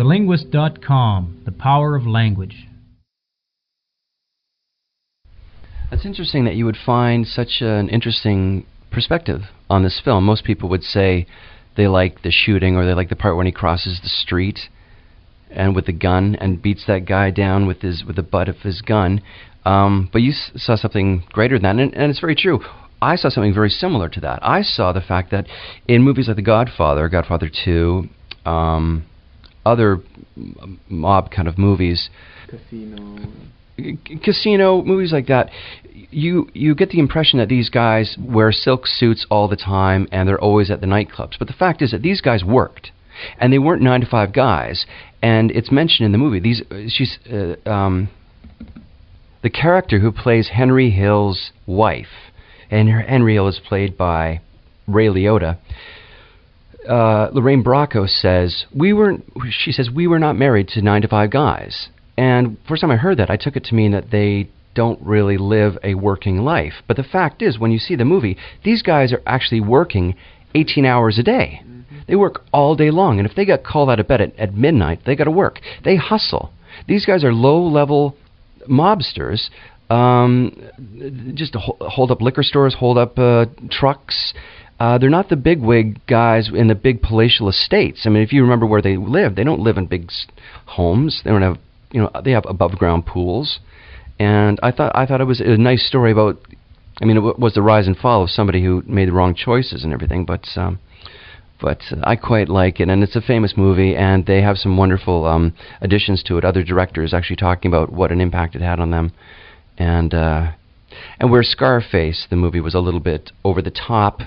TheLinguist.com, the power of language. It's interesting that you would find such an interesting perspective on this film. Most people would say they like the shooting or they like the part when he crosses the street and with the gun and beats that guy down with his with the butt of his gun. Um, but you s- saw something greater than that, and, and it's very true. I saw something very similar to that. I saw the fact that in movies like The Godfather, Godfather Two, um, other m- mob kind of movies, Casino. casino movies like that. You you get the impression that these guys wear silk suits all the time and they're always at the nightclubs. But the fact is that these guys worked and they weren't 9 to 5 guys. And it's mentioned in the movie these she's uh, um the character who plays Henry Hill's wife and her, Henry Hill is played by Ray Liotta uh, Lorraine Bracco says we weren't. She says we were not married to nine to five guys. And first time I heard that, I took it to mean that they don't really live a working life. But the fact is, when you see the movie, these guys are actually working 18 hours a day. They work all day long, and if they get called out of bed at, at midnight, they got to work. They hustle. These guys are low-level mobsters. Um, just hold up liquor stores, hold up uh, trucks. Uh, they're not the big wig guys in the big palatial estates. I mean, if you remember where they live, they don't live in big homes. They don't have, you know, they have above ground pools. And I thought I thought it was a nice story about. I mean, it w- was the rise and fall of somebody who made the wrong choices and everything. But um, but uh, I quite like it, and it's a famous movie, and they have some wonderful um, additions to it. Other directors actually talking about what an impact it had on them, and uh, and where Scarface, the movie, was a little bit over the top.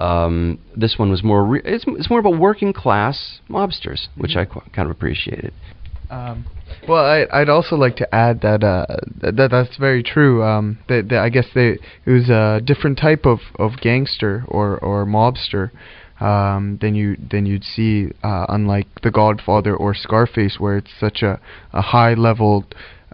Um, this one was more. Re- it's, it's more about working class mobsters, which I qu- kind of appreciated. Um, well, I, I'd also like to add that uh, that that's very true. Um, that, that I guess they it was a different type of, of gangster or, or mobster um, than you than you'd see, uh, unlike The Godfather or Scarface, where it's such a, a high level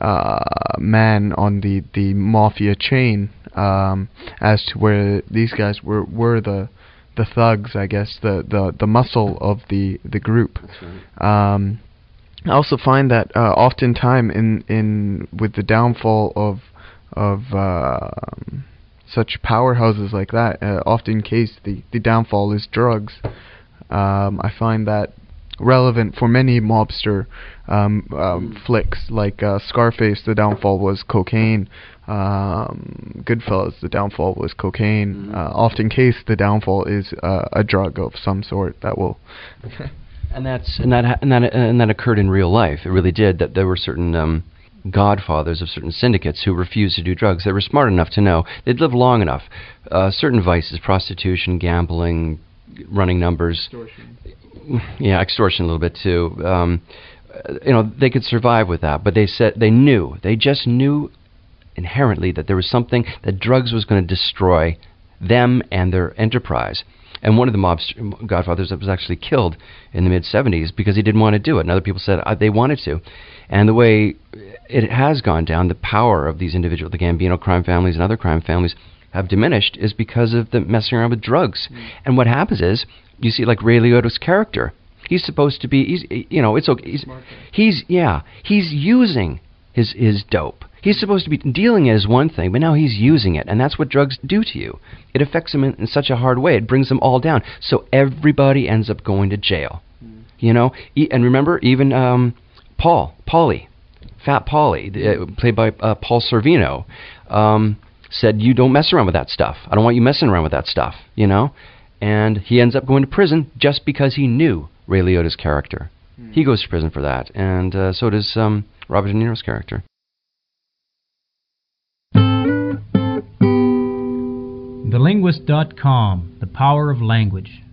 uh, man on the, the mafia chain, um, as to where these guys were were the the thugs, I guess, the, the, the muscle of the, the group. Um, I also find that uh, oftentimes in in with the downfall of of uh, such powerhouses like that, uh, often case the the downfall is drugs. Um, I find that relevant for many mobster um, um, flicks like uh, Scarface. The downfall was cocaine. Um, Goodfellas. The downfall was cocaine. Uh, often case the downfall is uh, a drug of some sort that will And that's and that ha- and that and that occurred in real life. It really did. That there were certain um, godfathers of certain syndicates who refused to do drugs. They were smart enough to know they'd lived long enough. Uh, certain vices, prostitution, gambling, running numbers, yeah, extortion a little bit too. Um, you know, they could survive with that, but they said they knew. They just knew inherently that there was something that drugs was going to destroy them and their enterprise. And one of the mob's godfathers that was actually killed in the mid 70s because he didn't want to do it. And other people said uh, they wanted to. And the way it has gone down, the power of these individual, the Gambino crime families and other crime families, have diminished is because of the messing around with drugs. And what happens is, you see, like Ray Liotta's character, he's supposed to be, he's, you know, it's okay. He's, he's yeah, he's using his his dope. He's supposed to be dealing it as one thing, but now he's using it, and that's what drugs do to you. It affects him in, in such a hard way. It brings them all down. So everybody ends up going to jail. You know, e- and remember, even um, Paul, Paulie, Fat Paulie, uh, played by uh, Paul Sorvino, um, said, "You don't mess around with that stuff. I don't want you messing around with that stuff." You know, and he ends up going to prison just because he knew Ray Liotta's character. He goes to prison for that, and uh, so does um, Robert De Niro's character. TheLinguist.com, the power of language.